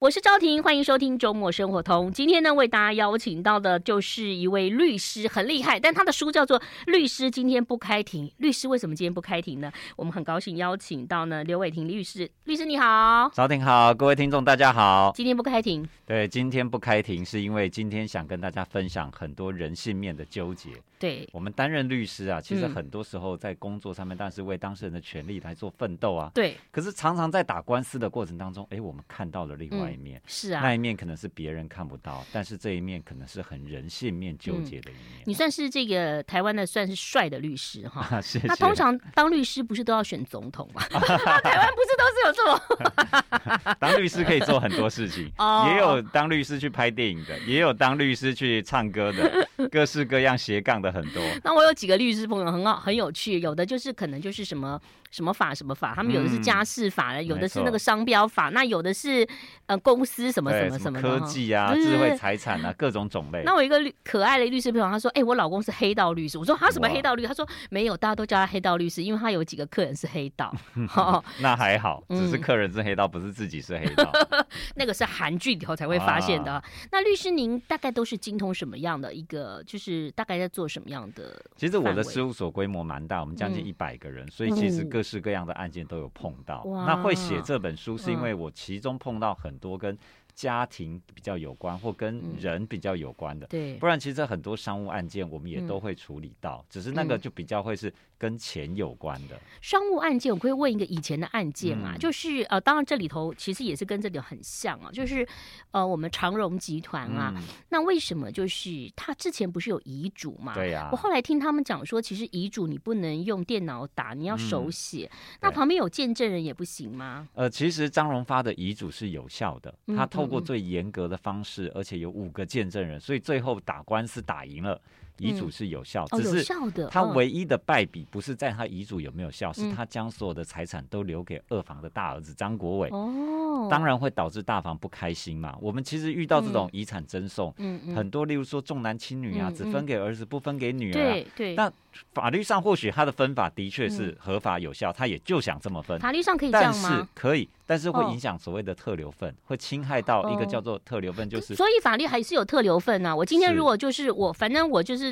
我是赵婷，欢迎收听周末生活通。今天呢，为大家邀请到的就是一位律师，很厉害，但他的书叫做《律师今天不开庭》。律师为什么今天不开庭呢？我们很高兴邀请到呢刘伟霆律师。律师你好，赵婷好，各位听众大家好。今天不开庭，对，今天不开庭是因为今天想跟大家分享很多人性面的纠结。对，我们担任律师啊，其实很多时候在工作上面，但是为当事人的权利来做奋斗啊。对。可是常常在打官司的过程当中，哎，我们看到了另外一面。嗯、是啊。那一面可能是别人看不到，但是这一面可能是很人性面纠结的一面。嗯、你算是这个台湾的算是帅的律师哈。谢谢。那通常当律师不是都要选总统吗？台湾不是都是有这种？当律师可以做很多事情，哦也有当律师去拍电影的，也有当律师去唱歌的，各式各样斜杠的很多。那我有几个律师朋友很好，很有趣，有的就是可能就是什么什么法什么法，他们有的是家事法，嗯、有的是那个商标法，那有的是呃公司什么什么什么，科技啊、智慧财产啊，各种种类。那我一个律可爱的律师朋友，他说：“哎、欸，我老公是黑道律师。”我说：“他什么黑道律师？”他说：“没有，大家都叫他黑道律师，因为他有几个客人是黑道。哦”那还好，只是客人是黑道，嗯、不是自己是黑道。那个是韩剧里头才会发现的。那律师，您大概都是精通什么样的一个？就是大概在做什么样的？其实我的事务所规模蛮大，我们将近一百个人，嗯，所以其实各式各样的案件都有碰到。嗯，那会写这本书，是因为我其中碰到很多跟家庭比较有关，或跟人比较有关的。对，不然其实很多商务案件我们也都会处理到，只是那个就比较会是。跟钱有关的商务案件，我可以问一个以前的案件啊，嗯、就是呃，当然这里头其实也是跟这里很像啊，就是呃，我们长荣集团啊、嗯，那为什么就是他之前不是有遗嘱嘛？对呀、啊。我后来听他们讲说，其实遗嘱你不能用电脑打，你要手写、嗯。那旁边有见证人也不行吗？呃，其实张荣发的遗嘱是有效的，他透过最严格的方式，而且有五个见证人，所以最后打官司打赢了。遗嘱是有效，嗯，只是他唯一的败笔不是在他遗嘱有没有效，嗯，是他将所有的财产都留给二房的大儿子张国伟。哦，当然会导致大房不开心嘛。我们其实遇到这种遗产争讼，嗯，很多，例如说重男轻女啊，嗯，只分给儿子不分给女儿，啊。对对。那法律上或许他的分法的确是合法有效，他也就想这么分。法律上可以这样吗？但是可以，但是会影响所谓的特留份，会侵害到一个叫做特留份，就是。所以法律还是有特留份啊。我今天如果就是我，反正我就是。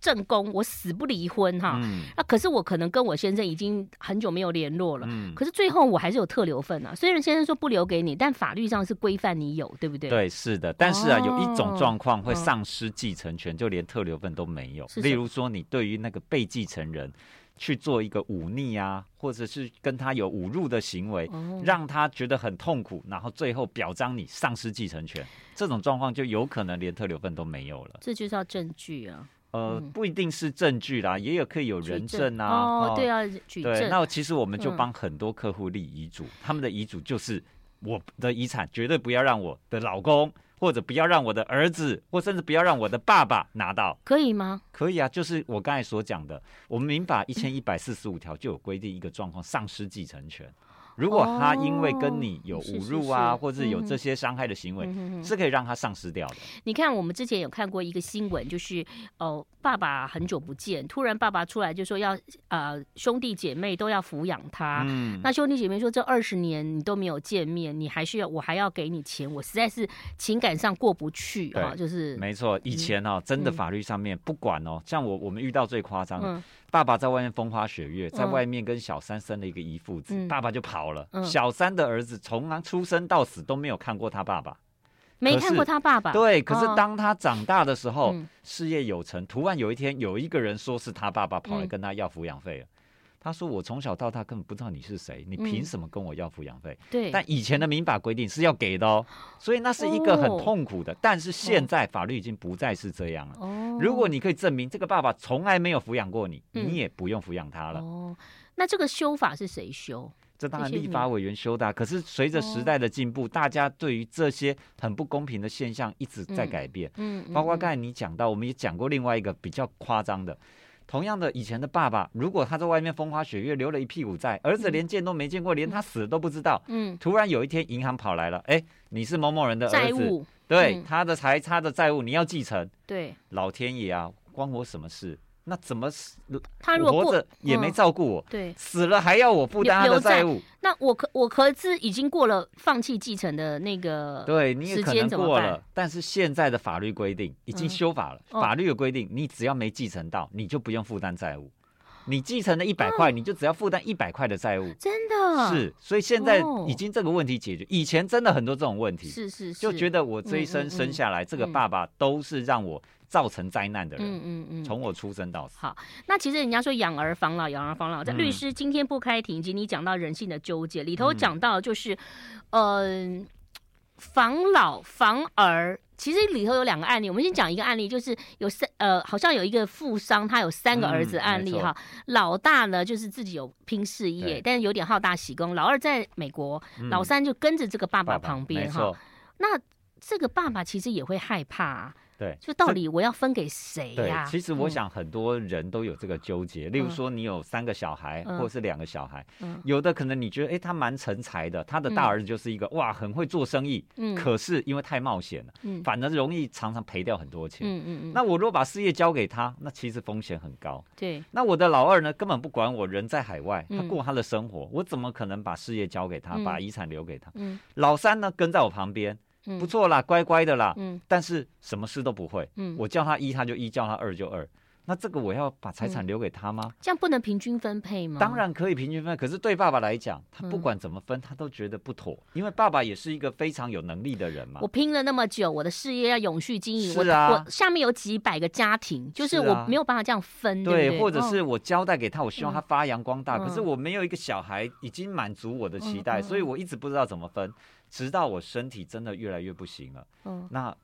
正宫，我死不离婚哈。那、嗯啊、可是我可能跟我先生已经很久没有联络了。嗯。可是最后我还是有特留份啊。虽然先生说不留给你，但法律上是规范你有，对不对？对，是的。但是啊，哦、有一种状况会丧失继承权、哦，就连特留份都没有。例如说，你对于那个被继承人去做一个忤逆啊，或者是跟他有侮辱的行为、哦，让他觉得很痛苦，然后最后表彰你丧失继承权，这种状况就有可能连特留份都没有了。这就是要证据啊。呃，不一定是证据啦，也有可以有人证啊。哦，对啊，举证。对，那其实我们就帮很多客户立遗嘱、嗯，他们的遗嘱就是我的遗产绝对不要让我的老公，或者不要让我的儿子，或甚至不要让我的爸爸拿到。可以吗？可以啊，就是我刚才所讲的，我们民法一千一百四十五条就有规定一个状况，丧失继承权。如果他因为跟你有侮辱啊，哦、是是是或者有这些伤害的行为、嗯，是可以让他丧失掉的。你看，我们之前有看过一个新闻，就是哦，爸爸很久不见，突然爸爸出来就说要呃兄弟姐妹都要抚养他、嗯。那兄弟姐妹说，这二十年你都没有见面，你还是要我还要给你钱，我实在是情感上过不去啊。就是没错，以前哦，真的法律上面、嗯、不管哦，像我我们遇到最夸张的。嗯爸爸在外面风花雪月，在外面跟小三生了一个姨父子、嗯，爸爸就跑了。嗯、小三的儿子从出生到死都没有看过他爸爸，没看过他爸爸。对，可是当他长大的时候，哦、事业有成，突然有一天有一个人说是他爸爸跑来跟他要抚养费了。嗯他说：“我从小到大根本不知道你是谁，你凭什么跟我要抚养费？”对。但以前的民法规定是要给的哦，所以那是一个很痛苦的。但是现在法律已经不再是这样了。哦。如果你可以证明这个爸爸从来没有抚养过你，你也不用抚养他了。哦。那这个修法是谁修？这当然立法委员修的。可是随着时代的进步，大家对于这些很不公平的现象一直在改变。嗯。包括刚才你讲到，我们也讲过另外一个比较夸张的。同样的，以前的爸爸，如果他在外面风花雪月，留了一屁股债，儿子连见都没见过，连他死都不知道。嗯，突然有一天银行跑来了，哎、欸，你是某某人的儿子，对，嗯、他的财，他的债务你要继承。对，老天爷啊，关我什么事？那怎么死？他如果活着也没照顾我，嗯，对，死了还要我负担他的债务。那我可我可是已经过了放弃继承的那个对，你也可能过了。但是现在的法律规定已经修法了，嗯、法律有规定，你只要没继承到，你就不用负担债务。你继承了一百块，你就只要负担一百块的债务。真的是，所以现在已经这个问题解决。以前真的很多这种问题，是是是，就觉得我这一生生下来，这个爸爸都是让我造成灾难的人。嗯嗯嗯，从我出生到死。好，那其实人家说养儿防老，养儿防老，在律师今天不开庭以及你讲到人性的纠结里头讲到就是，嗯，防老防儿。其实里头有两个案例，我们先讲一个案例，就是有三呃，好像有一个富商，他有三个儿子案例哈。老大呢，就是自己有拼事业，但是有点好大喜功。老二在美国，老三就跟着这个爸爸旁边哈。那这个爸爸其实也会害怕啊。对，就到底我要分给谁呀？其实我想很多人都有这个纠结。例如说，你有三个小孩，或者是两个小孩，有的可能你觉得，哎，他蛮成才的，他的大儿子就是一个哇，很会做生意，可是因为太冒险了，反而容易常常赔掉很多钱。嗯嗯嗯，那我如果把事业交给他，那其实风险很高。对。那我的老二呢，根本不管我，人在海外，他过他的生活，我怎么可能把事业交给他，把遗产留给他？嗯老三呢，跟在我旁边。不错啦，乖乖的啦，嗯，但是什么事都不会，嗯，我叫他一他就一，叫他二就二，那这个我要把财产留给他吗？这样不能平均分配吗？当然可以平均分配，可是对爸爸来讲，他不管怎么分，他都觉得不妥，因为爸爸也是一个非常有能力的人嘛。我拼了那么久，我的事业要永续经营，是啊，我下面有几百个家庭，就是我没有办法这样分，对，或者是我交代给他，我希望他发扬光大，可是我没有一个小孩已经满足我的期待，所以我一直不知道怎么分。直到我身体真的越来越不行了，嗯，那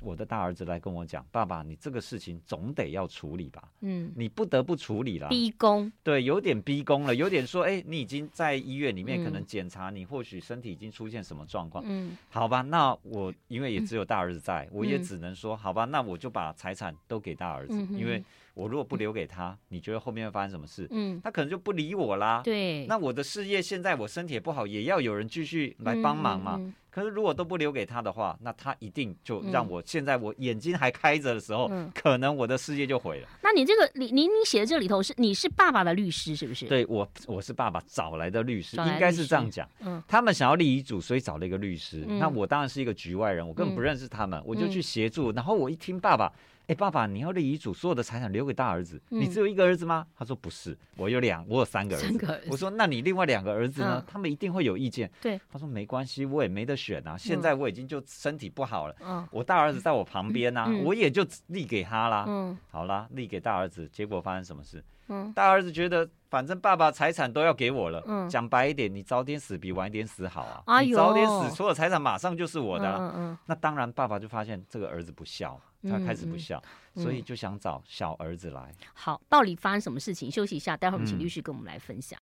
我的大儿子来跟我讲，爸爸，你这个事情总得要处理吧，嗯，你不得不处理了，逼宫，对，有点逼宫了，有点说，哎、欸，你已经在医院里面可能检查你，或许身体已经出现什么状况，嗯，好吧，那我因为也只有大儿子在，我也只能说，好吧，那我就把财产都给大儿子，因为。我如果不留给他，你觉得后面会发生什么事？嗯，他可能就不理我啦。对，那我的事业现在我身体也不好，也要有人继续来帮忙嘛。嗯嗯、可是如果都不留给他的话，那他一定就让我现在我眼睛还开着的时候，嗯、可能我的事业就毁了。那你这个你你你写的这里头是你是爸爸的律师是不是？对，我我是爸爸找来的律师，律师应该是这样讲。嗯，他们想要立遗嘱，所以找了一个律师。嗯、那我当然是一个局外人，我根本不认识他们，嗯、我就去协助。然后我一听爸爸。哎、欸，爸爸，你要立遗嘱，所有的财产留给大儿子，嗯、你只有一个儿子吗？他说不是，我有两，我有三个儿子。三个儿子。我说，那你另外两个儿子呢？嗯、他们一定会有意见。对，他说没关系，我也没得选啊。现在我已经就身体不好了，嗯、我大儿子在我旁边啊，嗯、我也就立给他啦。嗯，好啦，立给大儿子，结果发生什么事？嗯，大儿子觉得反正爸爸财产都要给我了。嗯，讲白一点，你早点死比晚点死好啊。哎早点死，所有财产马上就是我的。嗯嗯。那当然，爸爸就发现这个儿子不孝。他开始不笑，嗯嗯、所以就想找小儿子来。好，到底发生什么事情？休息一下，待会儿我们请律师跟我们来分享。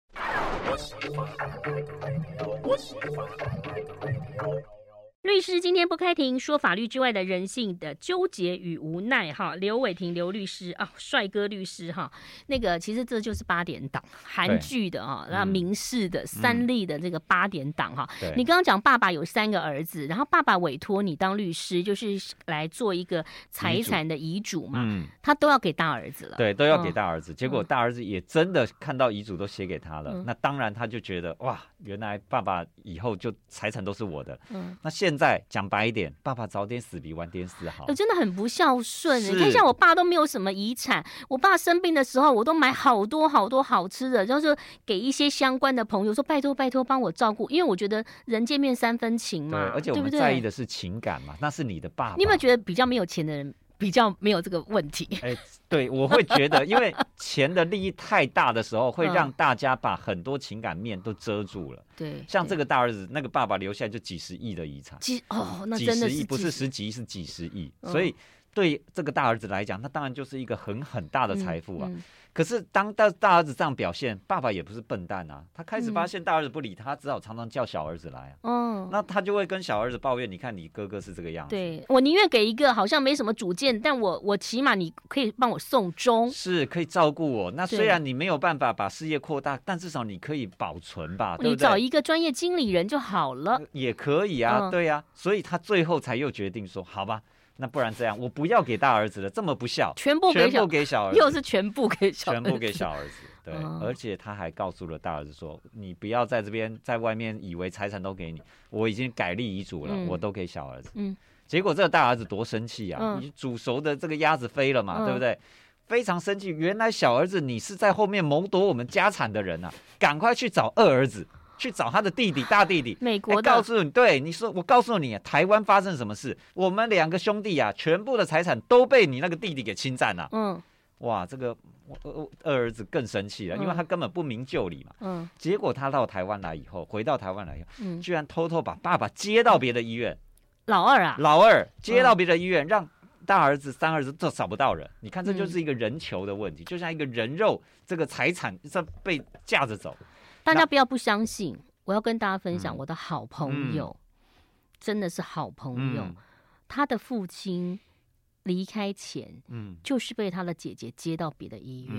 嗯律师今天不开庭，说法律之外的人性的纠结与无奈。哈，刘伟霆刘律师啊，帅哥律师哈，那个其实这就是八点档韩剧的啊，然后民事的三立的这个八点档哈。对你刚刚讲爸爸有三个儿子，然后爸爸委托你当律师，就是来做一个财产的遗嘱嘛，嗯，他都要给大儿子了，对，都要给大儿子。结果大儿子也真的看到遗嘱都写给他了，嗯、那当然他就觉得哇，原来爸爸以后就财产都是我的，嗯，那现现在讲白一点，爸爸早点死比晚点死好。我真的很不孝顺。是你看，像我爸都没有什么遗产，我爸生病的时候，我都买好多好多好吃的，就是给一些相关的朋友说拜托拜托帮我照顾，因为我觉得人见面三分情嘛，对，而且我们在意的是情感嘛，那是你的爸爸。你有没有觉得比较没有钱的人？比较没有这个问题。哎，对，我会觉得，因为钱的利益太大的时候，会让大家把很多情感面都遮住了。对，像这个大儿子，那个爸爸留下来就几十亿的遗产。几哦，那真的是几十亿，不是十几亿，是几十亿。所以对这个大儿子来讲，那当然就是一个很很大的财富啊。可是当大大儿子这样表现，爸爸也不是笨蛋啊。他开始发现大儿子不理他，他只好常常叫小儿子来啊。嗯，那他就会跟小儿子抱怨：“你看，你哥哥是这个样子。对，我宁愿给一个好像没什么主见，但我我起码你可以帮我送终，是可以照顾我。那虽然你没有办法把事业扩大，但至少你可以保存吧？对不对？你找一个专业经理人就好了，也可以啊。对呀，所以他最后才又决定说：好吧。”那不然这样，我不要给大儿子了，这么不孝，全部给全部给小儿子，又是全部给小全部给小儿子。对，哦、而且他还告诉了大儿子说：“你不要在这边，在外面以为财产都给你，我已经改立遗嘱了，嗯、我都给小儿子。”嗯，结果这个大儿子多生气啊！嗯、你煮熟的这个鸭子飞了嘛，嗯、对不对？非常生气。原来小儿子你是在后面谋夺我们家产的人啊！赶快去找二儿子。去找他的弟弟，大弟弟，美国的。告诉你，对你说，我告诉你，台湾发生什么事？我们两个兄弟啊，全部的财产都被你那个弟弟给侵占了。嗯，哇，这个我二儿子更生气了，因为他根本不明就里嘛。嗯。结果他到台湾来以后，回到台湾来以后，嗯，居然偷偷把爸爸接到别的医院。老二啊。老二接到别的医院，让大儿子、三儿子都找不到人。你看，这就是一个人球的问题，就像一个人肉，这个财产这被架着走。大家不要不相信，我要跟大家分享我的好朋友，嗯、真的是好朋友。嗯、他的父亲离开前，嗯，就是被他的姐姐接到别的医院，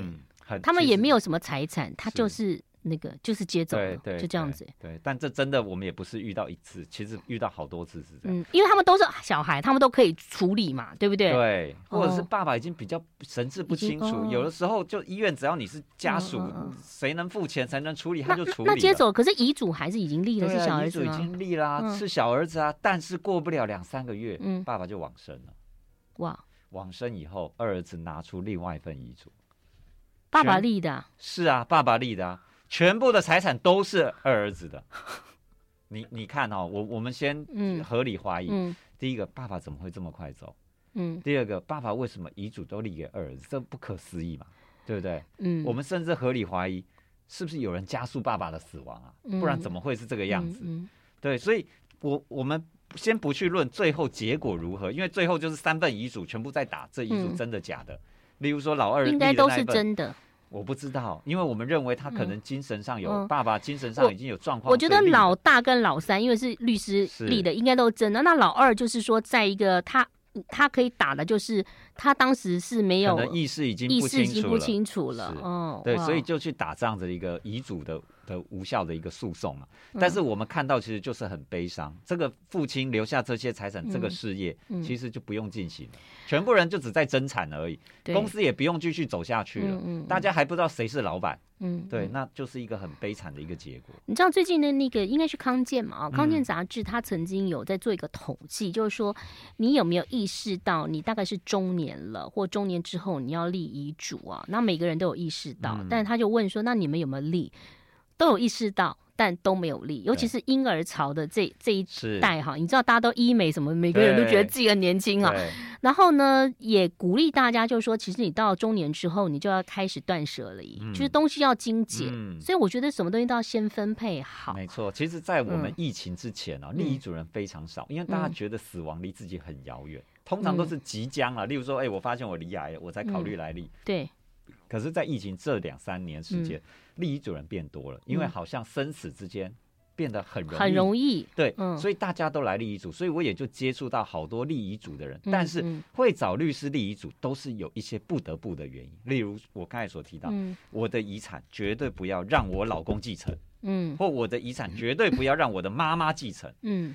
嗯、他们也没有什么财产，他就是。那个就是接走了，就这样子。对，但这真的我们也不是遇到一次，其实遇到好多次是这样。嗯，因为他们都是小孩，他们都可以处理嘛，对不对？对，或者是爸爸已经比较神志不清楚，有的时候就医院只要你是家属，谁能付钱才能处理，他就处理。那接走，可是遗嘱还是已经立了，是小儿子吗？遗嘱已经立啦，是小儿子啊，但是过不了两三个月，爸爸就往生了。哇！往生以后，二儿子拿出另外一份遗嘱，爸爸立的。是啊，爸爸立的啊。全部的财产都是二儿子的，你你看哦，我我们先合理怀疑，嗯嗯、第一个爸爸怎么会这么快走？嗯，第二个爸爸为什么遗嘱都立给二儿子？这不可思议嘛，对不对？嗯，我们甚至合理怀疑，是不是有人加速爸爸的死亡啊？不然怎么会是这个样子？对，所以我我们先不去论最后结果如何，因为最后就是三份遗嘱全部在打，这遗嘱真的假的？嗯、例如说老二应该都是真的。我不知道，因为我们认为他可能精神上有、嗯、爸爸精神上已经有状况。我觉得老大跟老三，因为是律师立的，应该都真的。那老二就是说，在一个他他可以打的，就是他当时是没有意识已经意识已经不清楚了。哦，对，所以就去打这样子一个遗嘱的。的无效的一个诉讼嘛，但是我们看到其实就是很悲伤，嗯、这个父亲留下这些财产，嗯、这个事业其实就不用进行了，嗯、全部人就只在争产而已，公司也不用继续走下去了，嗯嗯、大家还不知道谁是老板，嗯，对，那就是一个很悲惨的一个结果。你知道最近的那个应该是康健嘛？啊，康健杂志他曾经有在做一个统计，嗯、就是说你有没有意识到你大概是中年了，或中年之后你要立遗嘱啊？那每个人都有意识到，嗯、但是他就问说，那你们有没有立？都有意识到，但都没有立，尤其是婴儿潮的这这一代哈，你知道大家都医美什么，每个人都觉得自己很年轻啊。然后呢，也鼓励大家，就是说，其实你到了中年之后，你就要开始断舍离，就是东西要精简。所以我觉得什么东西都要先分配好。没错，其实，在我们疫情之前啊，立遗嘱人非常少，因为大家觉得死亡离自己很遥远，通常都是即将啊。例如说，哎，我发现我罹癌，我才考虑来立。对。可是，在疫情这两三年时间，立遗嘱人变多了，因为好像生死之间变得很容易，很容易，对，所以大家都来立遗嘱，所以我也就接触到好多立遗嘱的人，但是会找律师立遗嘱，都是有一些不得不的原因，例如我刚才所提到，我的遗产绝对不要让我老公继承，嗯，或我的遗产绝对不要让我的妈妈继承，嗯，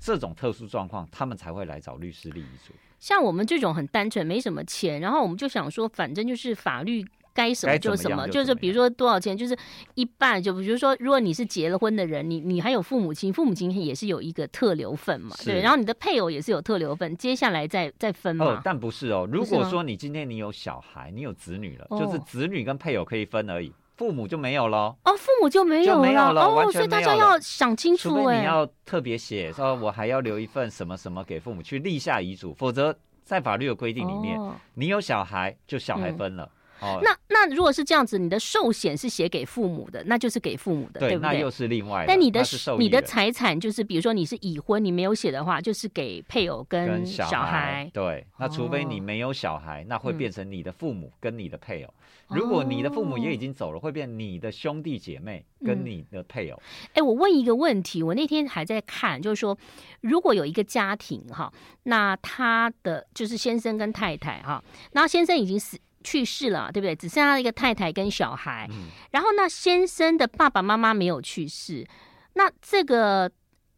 这种特殊状况，他们才会来找律师立遗嘱。像我们这种很单纯，没什么钱，然后我们就想说，反正就是法律。该什么就什么，就是比如说多少钱，就是一半。就比如说，如果你是结了婚的人，你你还有父母亲，父母亲也是有一个特留份嘛，对。然后你的配偶也是有特留份，接下来再再分嘛。哦，但不是哦。如果说你今天你有小孩，你有子女了，就是子女跟配偶可以分而已，父母就没有喽。哦，父母就没有了哦，所以大家要想清楚。除非你要特别写说，我还要留一份什么什么给父母去立下遗嘱，否则在法律的规定里面，你有小孩就小孩分了。哦，那那如果是这样子，你的寿险是写给父母的，那就是给父母的，对，对不对？那又是另外的。但你的你的财产就是，比如说你是已婚，你没有写的话，就是给配偶跟小孩。小孩对，那除非你没有小孩，哦、那会变成你的父母跟你的配偶。嗯、如果你的父母也已经走了，会变你的兄弟姐妹跟你的配偶。哎、嗯，我问一个问题，我那天还在看，就是说，如果有一个家庭哈，那他的就是先生跟太太哈，然后先生已经死。去世了，对不对？只剩下一个太太跟小孩。嗯、然后那先生的爸爸妈妈没有去世，那这个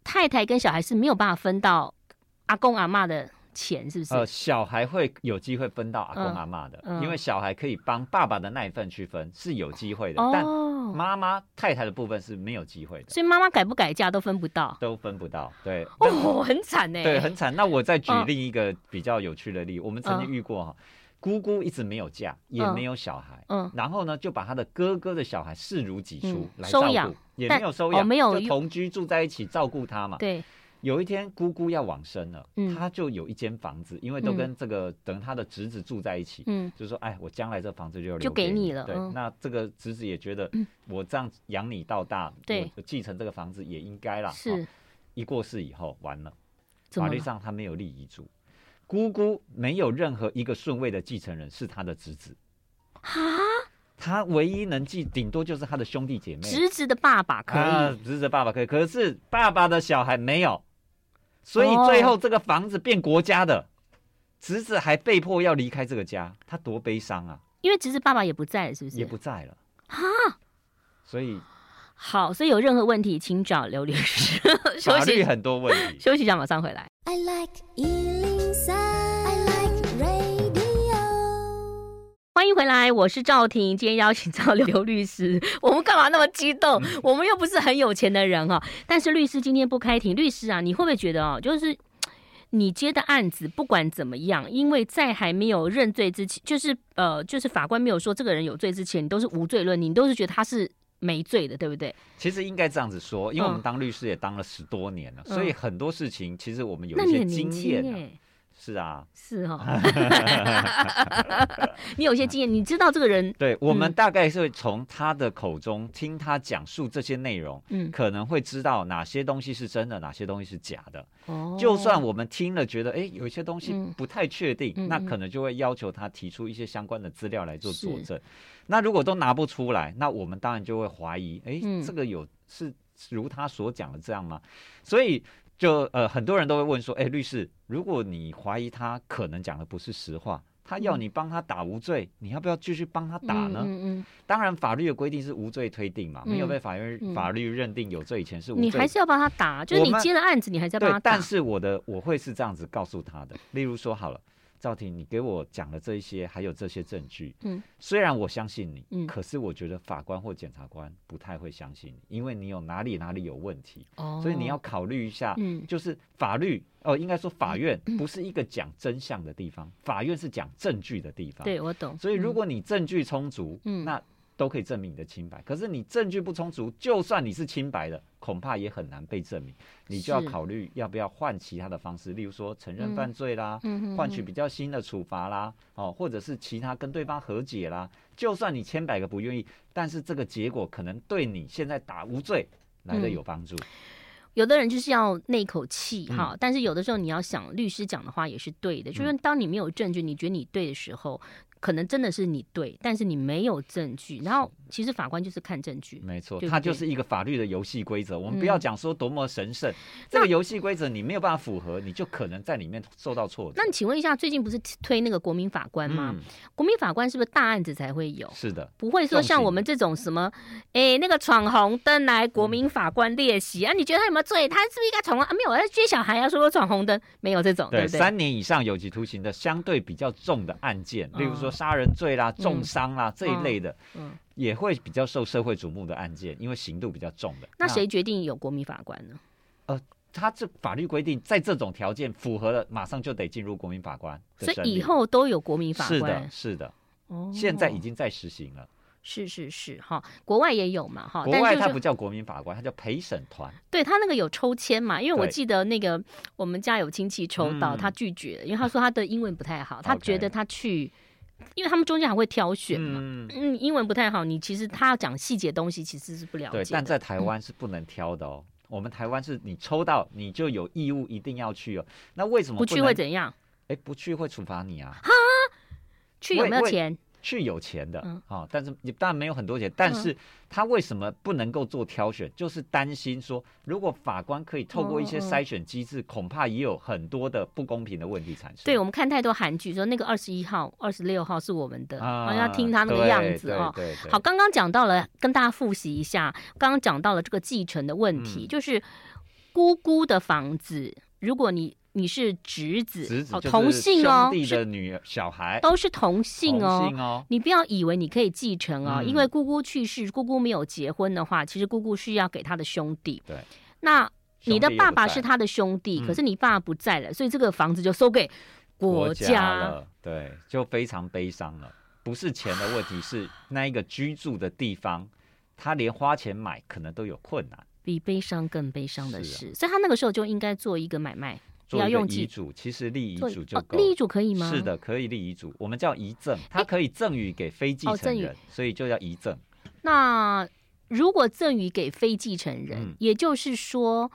太太跟小孩是没有办法分到阿公阿妈的钱，是不是？呃，小孩会有机会分到阿公阿妈的，嗯嗯、因为小孩可以帮爸爸的那一份去分，是有机会的。哦、但妈妈太太的部分是没有机会的，所以妈妈改不改嫁都分不到，都分不到。对，哦，很惨呢，对，很惨。那我再举另一个比较有趣的例子，哦、我们曾经遇过哈。姑姑一直没有嫁，也没有小孩，嗯，然后呢，就把他的哥哥的小孩视如己出来照顾，也没有收养，没有就同居住在一起照顾他嘛。对，有一天姑姑要往生了，他就有一间房子，因为都跟这个等他的侄子住在一起，嗯，就说哎，我将来这房子就就给你了。对，那这个侄子也觉得我这样养你到大，对，继承这个房子也应该啦。是，一过世以后完了，法律上他没有立遗嘱。姑姑没有任何一个顺位的继承人是他的侄子，哈，他唯一能继顶多就是他的兄弟姐妹。侄子的爸爸可以，啊、侄子的爸爸可以，可是爸爸的小孩没有，所以最后这个房子变国家的，哦、侄子还被迫要离开这个家，他多悲伤啊！因为侄子爸爸也不在了，是不是？也不在了，哈，所以好，所以有任何问题请找刘律师。法律很多问题，休息一下，马上回来。I like 欢迎回来，我是赵婷。今天邀请到刘律师，我们干嘛那么激动？我们又不是很有钱的人哈。但是律师今天不开庭，律师啊，你会不会觉得哦，就是你接的案子不管怎么样，因为在还没有认罪之前，就是呃，就是法官没有说这个人有罪之前，你都是无罪论，你都是觉得他是没罪的，对不对？其实应该这样子说，因为我们当律师也当了十多年了，嗯、所以很多事情其实我们有一些经验。是啊，是哦，你有些经验，你知道这个人，对，我们大概是从他的口中听他讲述这些内容，嗯，可能会知道哪些东西是真的，哪些东西是假的。哦，就算我们听了觉得，哎，有一些东西不太确定，那可能就会要求他提出一些相关的资料来做佐证。那如果都拿不出来，那我们当然就会怀疑，哎，这个有是如他所讲的这样吗？所以。就呃，很多人都会问说，哎，律师，如果你怀疑他可能讲的不是实话，他要你帮他打无罪，嗯、你要不要继续帮他打呢？嗯嗯。嗯当然，法律的规定是无罪推定嘛，嗯、没有被法院法律认定有罪以前是无罪。你还是要帮他打，就是你接了案子，你还是要帮他打。但是我的我会是这样子告诉他的，例如说好了。赵婷，你给我讲了这一些，还有这些证据，嗯，虽然我相信你，嗯，可是我觉得法官或检察官不太会相信你，因为你有哪里哪里有问题，哦，所以你要考虑一下，嗯，就是法律，哦，应该说法院不是一个讲真相的地方，嗯，法院是讲证据的地方，对，我懂，所以如果你证据充足，嗯，那。都可以证明你的清白，可是你证据不充足，就算你是清白的，恐怕也很难被证明。你就要考虑要不要换其他的方式，例如说承认犯罪啦，嗯、换取比较新的处罚啦，哦，或者是其他跟对方和解啦。就算你千百个不愿意，但是这个结果可能对你现在打无罪来的有帮助。嗯、有的人就是要那口气哈，嗯、但是有的时候你要想，律师讲的话也是对的，嗯、就是当你没有证据，你觉得你对的时候。可能真的是你对，但是你没有证据，然后其实法官就是看证据，没错，它就是一个法律的游戏规则。我们不要讲说多么神圣，这个游戏规则你没有办法符合，你就可能在里面受到挫折。那你请问一下，最近不是推那个国民法官吗？国民法官是不是大案子才会有？是的，不会说像我们这种什么，哎，那个闯红灯来国民法官列席啊？你觉得他有没有罪？他是不是应该闯红啊？没有，要接小孩要，说我闯红灯，没有这种，对不对？三年以上有期徒刑的相对比较重的案件，例如说。杀人罪啦、重伤啦、嗯、这一类的，嗯，也会比较受社会瞩目的案件，因为刑度比较重的。那谁决定有国民法官呢？呃，他这法律规定，在这种条件符合了，马上就得进入国民法官。所以以后都有国民法官。是的，是的。哦，现在已经在实行了。是是是，哈，国外也有嘛，哈。国外他不叫国民法官，他叫陪审团。对他那个有抽签嘛？因为我记得那个我们家有亲戚抽到，他拒绝了，因为他说他的英文不太好，他觉得他去。因为他们中间还会挑选嘛，嗯，嗯，英文不太好，你其实他要讲细节东西，其实是不了解。对，但在台湾是不能挑的哦。嗯、我们台湾是你抽到你就有义务一定要去哦。那为什么不，不去会怎样？哎，不去会处罚你啊？哈，去有没有钱？去有钱的，嗯、哦，但是你当然没有很多钱，但是他为什么不能够做挑选？就是担心说，如果法官可以透过一些筛选机制，哦、恐怕也有很多的不公平的问题产生。对，我们看太多韩剧，说那个二十一号、二十六号是我们的，好像要听他那个样子哦。好，刚刚讲到了，跟大家复习一下，刚刚讲到了这个继承的问题，嗯、就是姑姑的房子，如果你。你是侄子，侄子哦，同姓哦，兄弟的女儿小孩都是同姓哦。你不要以为你可以继承哦，嗯、因为姑姑去世，姑姑没有结婚的话，其实姑姑是要给他的兄弟。对，那你的爸爸是他的兄弟，可是你爸爸不在了，嗯、所以这个房子就收给国家，了。对，就非常悲伤了。不是钱的问题，是那一个居住的地方，他连花钱买可能都有困难。比悲伤更悲伤的事，是啊、所以他那个时候就应该做一个买卖，做一个遗嘱。其实立遗嘱就够、哦、立遗嘱可以吗？是的，可以立遗嘱。我们叫遗赠，它可以赠与给非继承人，哦、所以就叫遗赠。那如果赠与给非继承人，嗯、也就是说，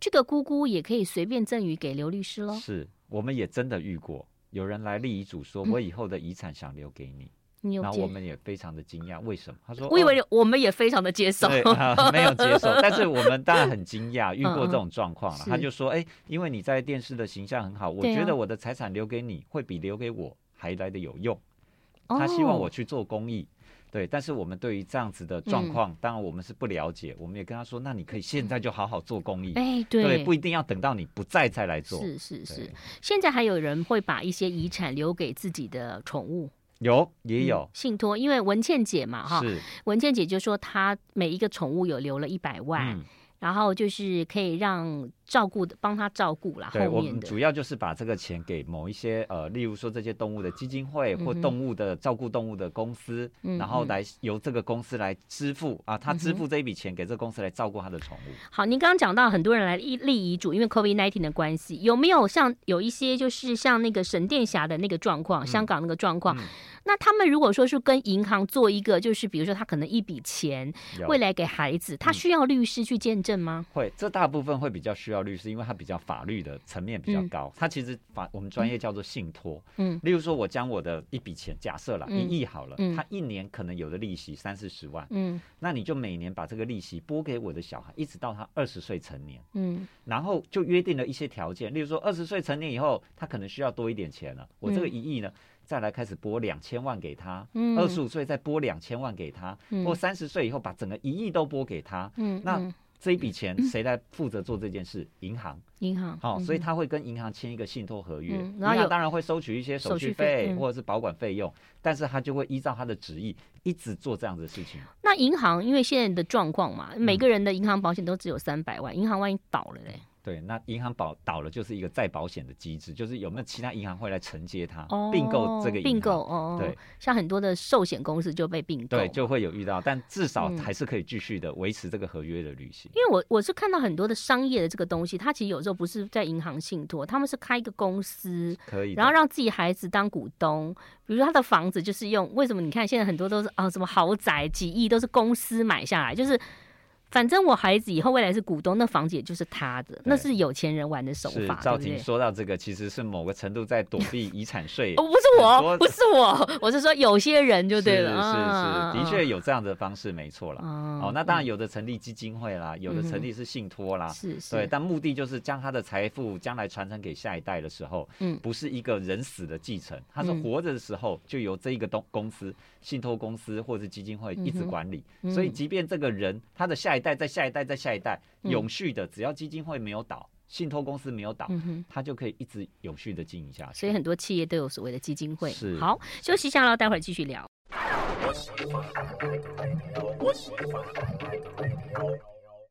这个姑姑也可以随便赠与给刘律师喽？是，我们也真的遇过，有人来立遗嘱，说我以后的遗产想留给你。嗯然后我们也非常的惊讶，为什么？他说：“我以为我们也非常的接受，对啊、没有接受。但是我们当然很惊讶，遇过这种状况了。嗯、他就说：‘哎，因为你在电视的形象很好，我觉得我的财产留给你会比留给我还来的有用。’他希望我去做公益，对。但是我们对于这样子的状况，当然我们是不了解。我们也跟他说：‘那你可以现在就好好做公益，哎，对，对，不一定要等到你不在再来做。’是是是。现在还有人会把一些遗产留给自己的宠物。”有也有、嗯、信托，因为文倩姐嘛，哈是，文倩姐就说她每一个宠物有留了一百万，嗯、然后就是可以让。照顾的帮他照顾啦，对，我们主要就是把这个钱给某一些呃，例如说这些动物的基金会或动物的照顾动物的公司，嗯、然后来由这个公司来支付啊，他支付这一笔钱给这个公司来照顾他的宠物。好，您刚刚讲到很多人来立立遗嘱，因为 COVID-19 的关系，有没有像有一些就是像那个沈殿霞的那个状况，香港那个状况？那他们如果说是跟银行做一个，就是比如说他可能一笔钱未来给孩子，他需要律师去见证吗？会，这大部分会比较需要。律师，因为它比较法律的层面比较高，它其实法我们专业叫做信托。嗯，例如说，我将我的一笔钱，假设了一亿好了，他一年可能有的利息三四十万，嗯，那你就每年把这个利息拨给我的小孩，一直到他二十岁成年，嗯，然后就约定了一些条件，例如说二十岁成年以后，他可能需要多一点钱了，我这个一亿呢，再来开始拨两千万给他，嗯，二十五岁再拨两千万给他，或三十岁以后把整个一亿都拨给他，嗯，那。这一笔钱谁来负责做这件事？银行，银行，好，所以他会跟银行签一个信托合约，银行当然会收取一些手续费或者是保管费用，但是他就会依照他的旨意一直做这样的事情。那银行因为现在的状况嘛，每个人的银行保险都只有三百万，银行万一倒了嘞？对，那银行保倒了就是一个再保险的机制，就是有没有其他银行会来承接它，并购这个并购哦。对，像很多的寿险公司就被并购，对，就会有遇到，但至少还是可以继续的维持这个合约的履行。因为我我是看到很多的商业的这个东西，它其实有时候不是在银行信托，他们是开一个公司，可以，然后让自己孩子当股东，比如说他的房子就是用，为什么你看现在很多都是啊什么豪宅几亿都是公司买下来，就是。反正我孩子以后未来是股东，那房子也就是他的，那是有钱人玩的手法。赵婷说到这个，其实是某个程度在躲避遗产税。哦，不是我，不是我，我是说有些人就对了。是是是，的确有这样的方式，没错啦。哦，那当然有的成立基金会啦，有的成立是信托啦。是是。对，但目的就是将他的财富将来传承给下一代的时候，嗯，不是一个人死的继承，他是活着的时候就由这一个东公司、信托公司或者基金会一直管理。所以，即便这个人他的下一代再下一代再下一代永续的，只要基金会没有倒，信托公司没有倒，它就可以一直永续的经营下去。所以很多企业都有所谓的基金会。是。好，休息一下了，待会儿继续聊。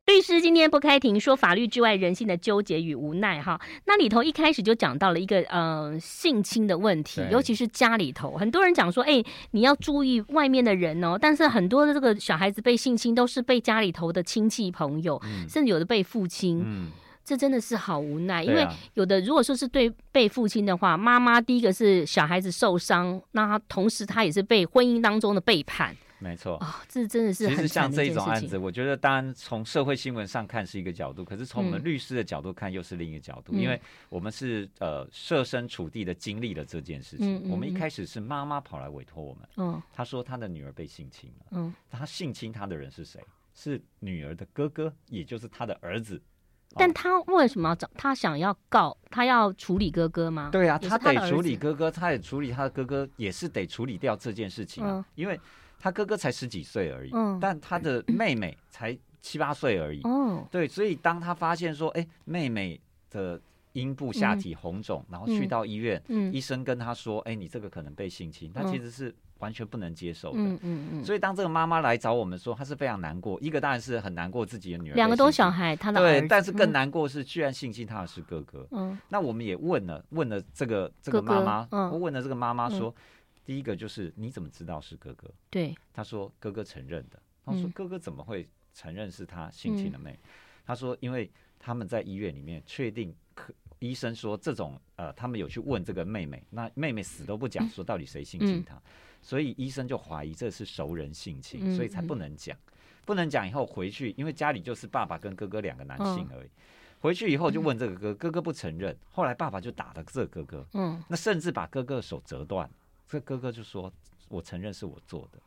律师今天不开庭，说法律之外人性的纠结与无奈哈。那里头一开始就讲到了一个呃性侵的问题，尤其是家里头，很多人讲说，哎、欸，你要注意外面的人哦。但是很多的这个小孩子被性侵，都是被家里头的亲戚朋友，嗯、甚至有的被父亲，嗯、这真的是好无奈。因为有的如果说是对被父亲的话，妈妈第一个是小孩子受伤，那他同时他也是被婚姻当中的背叛。没错啊，这真的是很。其实像这种案子，我觉得当然从社会新闻上看是一个角度，可是从我们律师的角度看又是另一个角度，因为我们是呃设身处地的经历了这件事情。我们一开始是妈妈跑来委托我们，嗯，她说她的女儿被性侵了，嗯，她性侵她的人是谁？是女儿的哥哥，也就是她的儿子。但他为什么要找？他想要告？他要处理哥哥吗？对啊，他得处理哥哥，他也处理他的哥哥，也是得处理掉这件事情啊，因为。他哥哥才十几岁而已，嗯、但他的妹妹才七八岁而已。哦，对，所以当他发现说，哎、欸，妹妹的阴部下体红肿，然后去到医院，医生跟他说：“哎，你这个可能被性侵。”他其实是完全不能接受的。嗯嗯嗯。所以当这个妈妈来找我们说，她是非常难过。一个当然是很难过自己的女儿，两个都小孩，他的对，但是更难过是居然性侵他的是哥哥。嗯。那我们也问了，问了这个这个妈妈，我问了这个妈妈说，第一个就是你怎么知道是哥哥？对。他说哥哥承认的。他说哥哥怎么会承认是他性侵的妹？他说因为。他们在医院里面确定，可医生说这种呃，他们有去问这个妹妹，那妹妹死都不讲，说到底谁性侵她，所以医生就怀疑这是熟人性侵，所以才不能讲，不能讲以后回去，因为家里就是爸爸跟哥哥两个男性而已，回去以后就问这个哥哥，哥哥不承认，后来爸爸就打了这个哥哥，嗯，那甚至把哥哥的手折断，这哥哥就说我承认是我做的。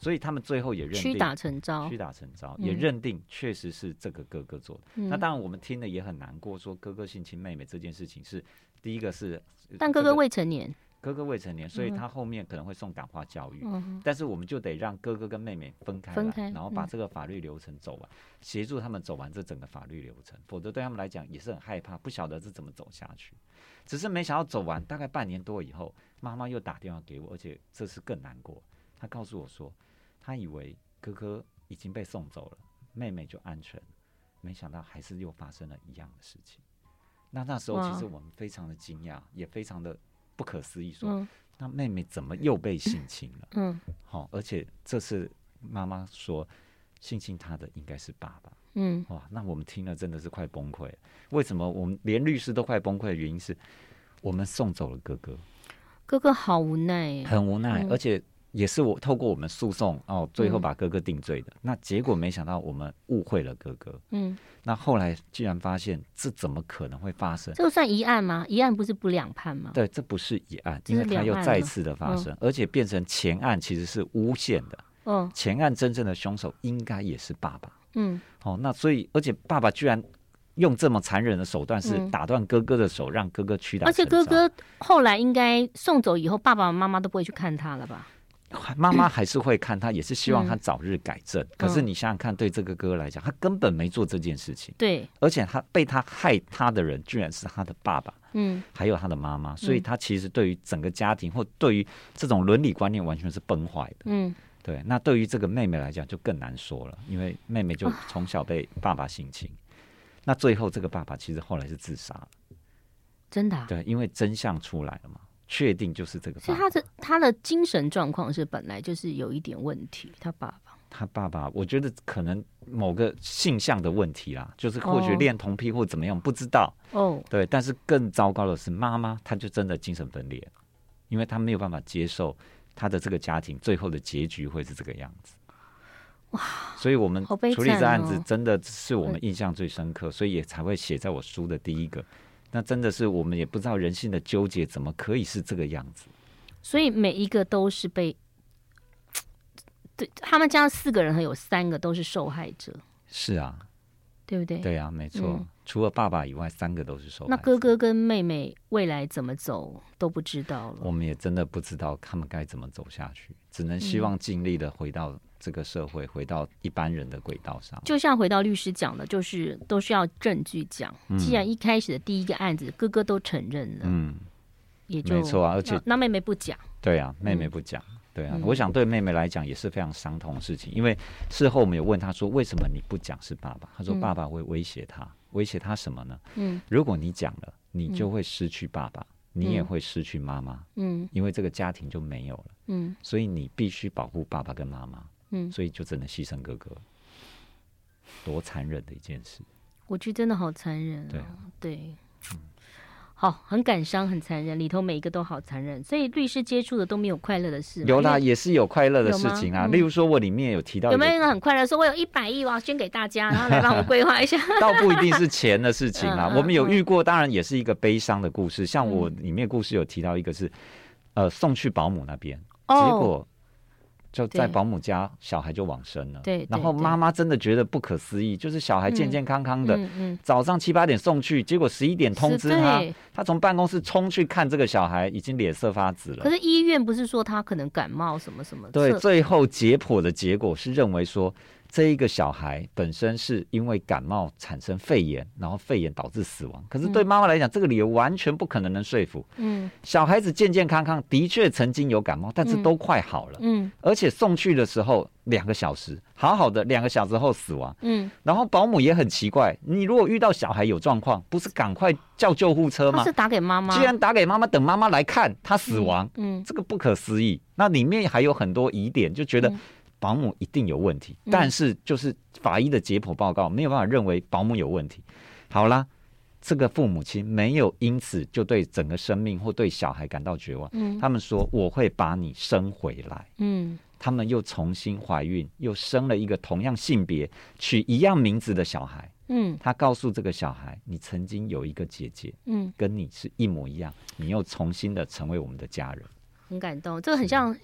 所以他们最后也认定屈打成招，屈打成招，也认定确实是这个哥哥做的。嗯、那当然，我们听了也很难过，说哥哥性侵妹妹这件事情是第一个是，但哥哥未成年，哥哥未成年，所以他后面可能会送感化教育。嗯、但是我们就得让哥哥跟妹妹分开，分开，然后把这个法律流程走完，协助他们走完这整个法律流程。否则对他们来讲也是很害怕，不晓得是怎么走下去。只是没想到走完大概半年多以后，妈妈又打电话给我，而且这次更难过，她告诉我说。她以为哥哥已经被送走了，妹妹就安全，没想到还是又发生了一样的事情。那那时候其实我们非常的惊讶，也非常的不可思议说，说、嗯、那妹妹怎么又被性侵了？嗯，好、哦，而且这次妈妈说性侵她的应该是爸爸。嗯，哇，那我们听了真的是快崩溃了。为什么我们连律师都快崩溃的原因是我们送走了哥哥，哥哥好无奈，很无奈，嗯、而且。也是我透过我们诉讼哦，最后把哥哥定罪的。嗯、那结果没想到我们误会了哥哥。嗯。那后来居然发现这怎么可能会发生？这算一案吗？一案不是不两判吗？对，这不是一案，因为他又再次的发生，而且变成前案其实是诬陷的。嗯。前案真正的凶手应该也是爸爸。嗯。哦，那所以而且爸爸居然用这么残忍的手段，是打断哥哥的手，让哥哥屈打。而且哥哥后来应该送走以后，爸爸妈妈都不会去看他了吧？妈妈还是会看他，也是希望他早日改正。嗯、可是你想想看，对这个哥哥来讲，他根本没做这件事情。对，而且他被他害他的人，居然是他的爸爸，嗯，还有他的妈妈。所以他其实对于整个家庭，或对于这种伦理观念，完全是崩坏的。嗯，对。那对于这个妹妹来讲，就更难说了，因为妹妹就从小被爸爸性侵。啊、那最后这个爸爸其实后来是自杀了。真的、啊？对，因为真相出来了嘛。确定就是这个爸爸。所以他的他的精神状况是本来就是有一点问题。他爸爸，他爸爸，我觉得可能某个性向的问题啦，就是或许恋童癖或怎么样，不知道。哦，对。但是更糟糕的是，妈妈她就真的精神分裂了，因为她没有办法接受她的这个家庭最后的结局会是这个样子。哇！所以我们处理这案子真的是我们印象最深刻，所以也才会写在我书的第一个。那真的是我们也不知道人性的纠结怎么可以是这个样子，所以每一个都是被，对，他们家四个人，还有三个都是受害者。是啊，对不对？对啊，没错。嗯、除了爸爸以外，三个都是受害者。那哥哥跟妹妹未来怎么走都不知道了。我们也真的不知道他们该怎么走下去，只能希望尽力的回到。这个社会回到一般人的轨道上，就像回到律师讲的，就是都是要证据讲。嗯、既然一开始的第一个案子哥哥都承认了，嗯，也就没错啊。而且那，妹妹不讲，对啊，妹妹不讲，嗯、对啊。我想对妹妹来讲也是非常伤痛的事情，因为事后我们有问她说，为什么你不讲是爸爸？她说爸爸会威胁她，威胁她什么呢？嗯，如果你讲了，你就会失去爸爸，嗯、你也会失去妈妈，嗯，因为这个家庭就没有了，嗯，所以你必须保护爸爸跟妈妈。嗯，所以就只能牺牲哥哥，多残忍的一件事！我觉得真的好残忍啊！对啊，对，嗯，好，很感伤，很残忍，里头每一个都好残忍。所以律师接触的都没有快乐的事，有啦，也是有快乐的事情啊。例如说，我里面有提到，有没有一个很快乐？说我有一百亿，我要捐给大家，然后来帮我规划一下。倒不一定是钱的事情啊，我们有遇过，当然也是一个悲伤的故事。像我里面故事有提到一个是，呃，送去保姆那边，结果。就在保姆家，小孩就往生了。对，然后妈妈真的觉得不可思议，就是小孩健健康康的，早上七八点送去，结果十一点通知他，他从办公室冲去看这个小孩，已经脸色发紫了。可是医院不是说他可能感冒什么什么？对，最后解剖的结果是认为说，这一个小孩本身是因为感冒产生肺炎，然后肺炎导致死亡。可是对妈妈来讲，嗯、这个理由完全不可能能说服。嗯，小孩子健健康康，的确曾经有感冒，但是都快好了。嗯，而且送去的时候两个小时，好好的，两个小时后死亡。嗯，然后保姆也很奇怪，你如果遇到小孩有状况，不是赶快叫救护车吗？是打给妈妈。既然打给妈妈，等妈妈来看他死亡，嗯，嗯，这个不可思议。那里面还有很多疑点，就觉得。保姆一定有问题，但是就是法医的解剖报告没有办法认为保姆有问题。好啦，这个父母亲没有因此就对整个生命或对小孩感到绝望。嗯，他们说我会把你生回来。嗯，他们又重新怀孕，又生了一个同样性别、取一样名字的小孩。嗯，他告诉这个小孩，你曾经有一个姐姐，嗯，跟你是一模一样，你又重新的成为我们的家人。很感动，这个很像。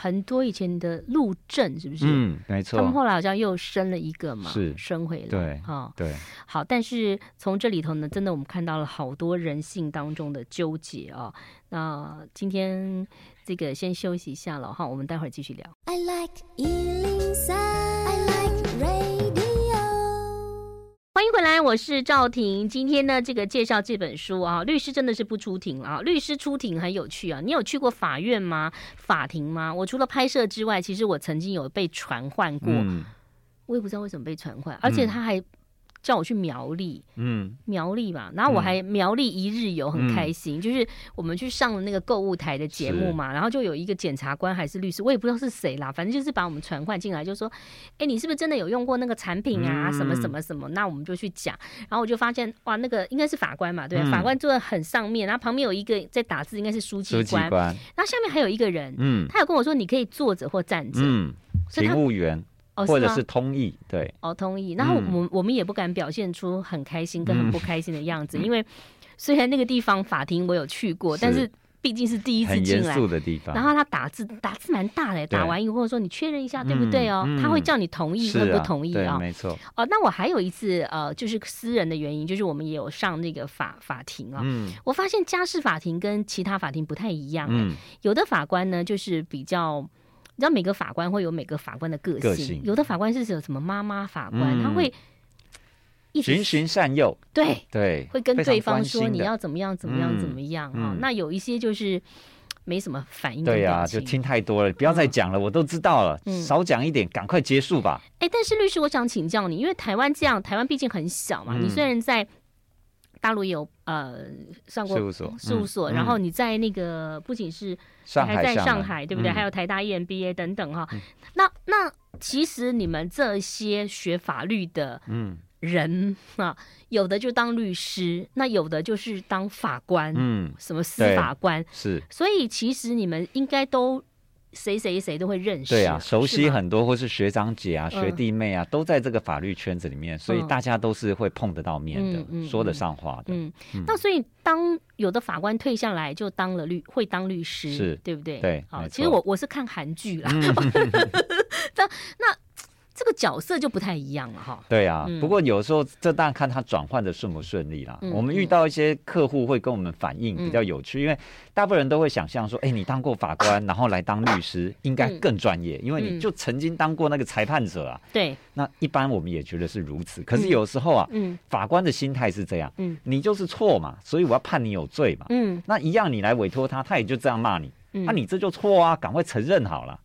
很多以前的路政是不是？嗯，没错。他们后来好像又生了一个嘛，是生回来。对，哈、哦，对。好，但是从这里头呢，真的我们看到了好多人性当中的纠结啊、哦。那今天这个先休息一下了哈，我们待会儿继续聊。I like 欢迎回来，我是赵婷。今天呢，这个介绍这本书啊，律师真的是不出庭啊。律师出庭很有趣啊。你有去过法院吗？法庭吗？我除了拍摄之外，其实我曾经有被传唤过，嗯、我也不知道为什么被传唤，而且他还。叫我去苗栗，嗯，苗栗嘛，然后我还苗栗一日游，很开心。嗯、就是我们去上了那个购物台的节目嘛，然后就有一个检察官还是律师，我也不知道是谁啦，反正就是把我们传唤进来，就说：“哎，你是不是真的有用过那个产品啊？什么什么什么？”那我们就去讲，然后我就发现哇，那个应该是法官嘛，对，嗯、法官坐在很上面，然后旁边有一个在打字，应该是书记官，然后下面还有一个人，嗯，他有跟我说你可以坐着或站着，嗯，警务员。或者是通译，对哦，通译。然后我们我们也不敢表现出很开心跟很不开心的样子，嗯、因为虽然那个地方法庭我有去过，是但是毕竟是第一次进来，很严肃的地方。然后他打字打字蛮大的，打完以后或者说你确认一下对不对哦，嗯、他会叫你同意或不同意啊、哦？没错。哦，那我还有一次呃，就是私人的原因，就是我们也有上那个法法庭啊、哦。嗯。我发现家事法庭跟其他法庭不太一样。嗯。有的法官呢，就是比较。你知道每个法官会有每个法官的个性，个性。有的法官是有什么妈妈法官，嗯、他会循循善诱，对对，对会跟对方说你要怎么样怎么样怎么样啊、嗯。哦。那有一些就是没什么反应，对呀、啊，就听太多了，不要再讲了，嗯、我都知道了，嗯、少讲一点，赶快结束吧。哎，但是律师，我想请教你，因为台湾这样，台湾毕竟很小嘛，嗯、你虽然在。大陆有呃上过事务所，事务所，然后你在那个不仅是还在上海，对不对？还有台大 EMBA 等等哈。那那其实你们这些学法律的嗯人啊，有的就当律师，那有的就是当法官，嗯，什么司法官是。所以其实你们应该都。谁谁谁都会认识，对啊，熟悉很多，或是学长姐啊、学弟妹啊，都在这个法律圈子里面，所以大家都是会碰得到面的，说得上话的。嗯，那所以当有的法官退下来，就当了律，会当律师，是对不对？对，好，其实我我是看韩剧啦。那 那。这个角色就不太一样了哈。对啊，嗯、不过有时候这当然看他转换的顺不顺利啦。嗯、我们遇到一些客户会跟我们反映比较有趣，嗯、因为大部分人都会想象说，哎，你当过法官，然后来当律师，应该更专业，嗯、因为你就曾经当过那个裁判者啊。对、嗯。那一般我们也觉得是如此，可是有时候啊，嗯、法官的心态是这样，嗯，你就是错嘛，所以我要判你有罪嘛，嗯，那一样你来委托他，他也就这样骂你，那、你这就错啊，赶快承认好了。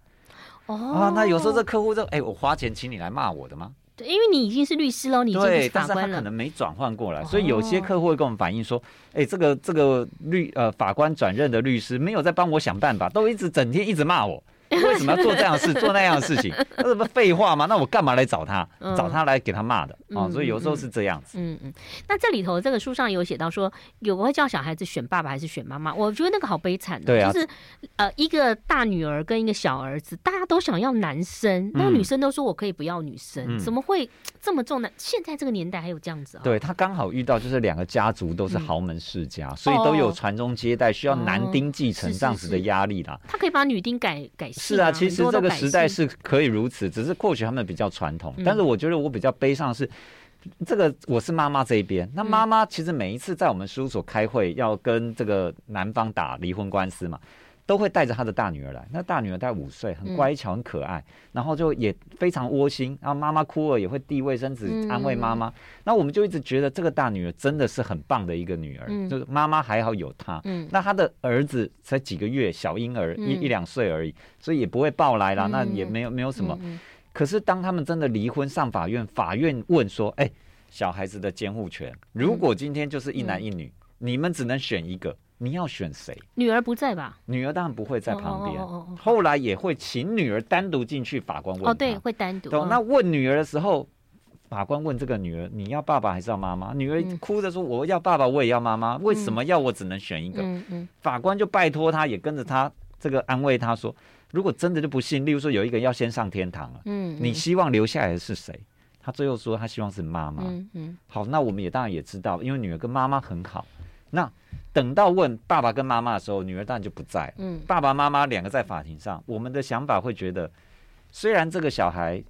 哦啊，那有时候这客户就哎，我花钱请你来骂我的吗？对，因为你已经是律师了，你对，但是他可能没转换过来，哦、所以有些客户会跟我们反映说，哎，这个这个律呃法官转任的律师没有在帮我想办法，都一直整天一直骂我。为什么要做这样的事，做那样的事情？那什么废话吗？那我干嘛来找他？嗯、找他来给他骂的啊、哦！所以有时候是这样子。嗯嗯。那这里头这个书上有写到说，有会叫小孩子选爸爸还是选妈妈？我觉得那个好悲惨、的。对啊。就是呃，一个大女儿跟一个小儿子，大家都想要男生，那女生都说我可以不要女生，嗯、怎么会 这么重呢？现在这个年代还有这样子啊、哦？对他刚好遇到就是两个家族都是豪门世家，嗯、所以都有传宗接代，需要男丁继承这样子的压力啦。他可以把女丁改改姓。是啊，其实这个时代是可以如此，只是或许他们比较传统。但是我觉得我比较悲伤的是，这个我是妈妈这一边。那妈妈其实每一次在我们事务所开会，要跟这个男方打离婚官司嘛，都会带着他的大女儿来。那大女儿大概五岁，很乖巧，很可爱，然后就也非常窝心。然后妈妈哭了也会递卫生纸安慰妈妈。那我们就一直觉得这个大女儿真的是很棒的一个女儿，就是妈妈还好有她。那她的儿子才几个月，小婴儿一一两岁而已，所以也不会抱来啦。那也没有没有什么。可是当他们真的离婚上法院，法院问说：“哎，小孩子的监护权，如果今天就是一男一女，你们只能选一个。”你要选谁？女儿不在吧？女儿当然不会在旁边。Oh, oh, oh, oh. 后来也会请女儿单独进去，法官问。哦，oh, 对，会单独。对，那问女儿的时候，法官问这个女儿：“你要爸爸还是要妈妈？”女儿哭着说：“我要爸爸，我也要妈妈。为什么要我只能选一个？”嗯嗯、法官就拜托他，也跟着他这个安慰他说：“如果真的就不信，例如说有一个人要先上天堂了，嗯，你希望留下来的是谁？”他最后说：“他希望是妈妈。嗯”嗯，好，那我们也当然也知道，因为女儿跟妈妈很好。那等到问爸爸跟妈妈的时候，女儿当然就不在。嗯，爸爸妈妈两个在法庭上，我们的想法会觉得，虽然这个小孩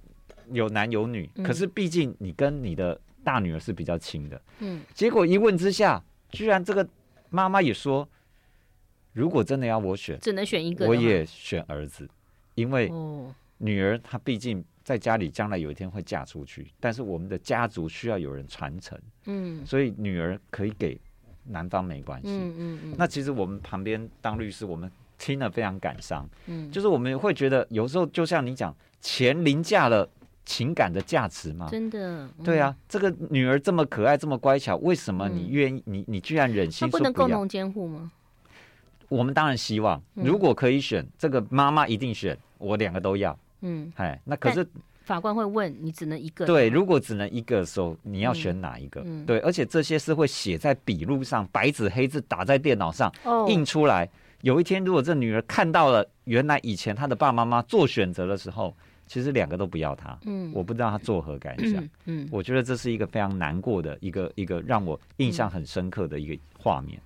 有男有女，嗯、可是毕竟你跟你的大女儿是比较亲的。嗯，结果一问之下，居然这个妈妈也说，如果真的要我选，只能选一个，我也选儿子，因为女儿她毕竟在家里将来有一天会嫁出去，但是我们的家族需要有人传承。嗯，所以女儿可以给。男方没关系，嗯嗯嗯。那其实我们旁边当律师，我们听了非常感伤，嗯，就是我们会觉得有时候就像你讲，钱凌驾了情感的价值嘛，真的，对啊，这个女儿这么可爱，这么乖巧，为什么你愿意，你你居然忍心？不能共同监护吗？我们当然希望，如果可以选，这个妈妈一定选，我两个都要，嗯，哎，那可是。法官会问你只能一个。对，如果只能一个的时候，你要选哪一个？嗯、对，而且这些是会写在笔录上，白纸黑字打在电脑上，哦、印出来。有一天，如果这女儿看到了原来以前她的爸爸妈妈做选择的时候，其实两个都不要她。嗯，我不知道她作何感想。嗯，嗯，我觉得这是一个非常难过的一个一个让我印象很深刻的一个画面。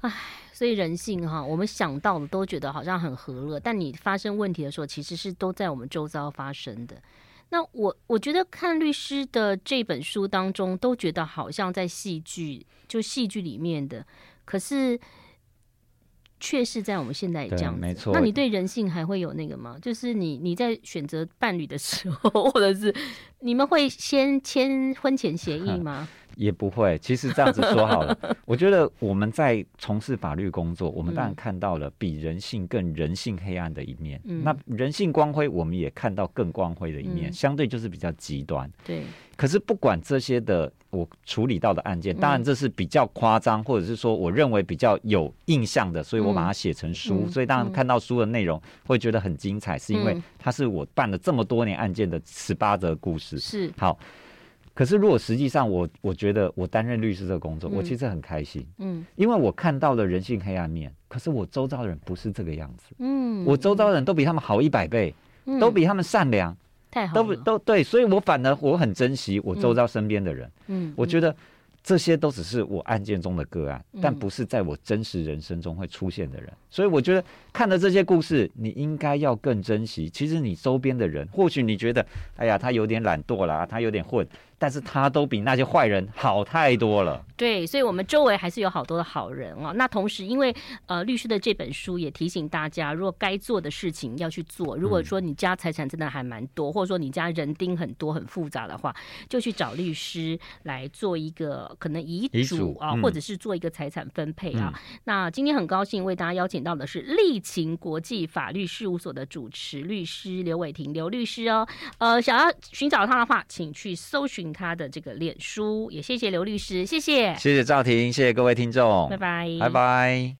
唉。所以人性哈，我们想到的都觉得好像很和乐，但你发生问题的时候，其实是都在我们周遭发生的。那我我觉得看律师的这本书当中，都觉得好像在戏剧，就戏剧里面的，可是确实在我们现在也这样子。没错。那你对人性还会有那个吗？就是你你在选择伴侣的时候，或者是你们会先签婚前协议 吗？也不会，其实这样子说好了。我觉得我们在从事法律工作，我们当然看到了比人性更人性黑暗的一面。嗯、那人性光辉，我们也看到更光辉的一面，嗯、相对就是比较极端。对。可是不管这些的，我处理到的案件，当然这是比较夸张，或者是说我认为比较有印象的，所以我把它写成书。嗯、所以当然看到书的内容会觉得很精彩，是因为它是我办了这么多年案件的十八则故事。是。好。可是，如果实际上我我觉得我担任律师这个工作，嗯、我其实很开心，嗯，因为我看到了人性黑暗面。可是我周遭的人不是这个样子，嗯，我周遭的人都比他们好一百倍，嗯、都比他们善良，太好了，都都对，所以我反而我很珍惜我周遭身边的人，嗯，嗯我觉得。这些都只是我案件中的个案，但不是在我真实人生中会出现的人。嗯、所以我觉得看了这些故事，你应该要更珍惜。其实你周边的人，或许你觉得，哎呀，他有点懒惰啦，他有点混，但是他都比那些坏人好太多了。对，所以我们周围还是有好多的好人啊。那同时，因为呃，律师的这本书也提醒大家，如果该做的事情要去做。如果说你家财产真的还蛮多，或者说你家人丁很多很复杂的话，就去找律师来做一个。可能遗嘱啊，或者是做一个财产分配啊。嗯、那今天很高兴为大家邀请到的是力勤国际法律事务所的主持律师刘伟霆刘律师哦。呃，想要寻找他的话，请去搜寻他的这个脸书。也谢谢刘律师，谢谢，谢谢赵婷，谢谢各位听众，拜拜，拜拜。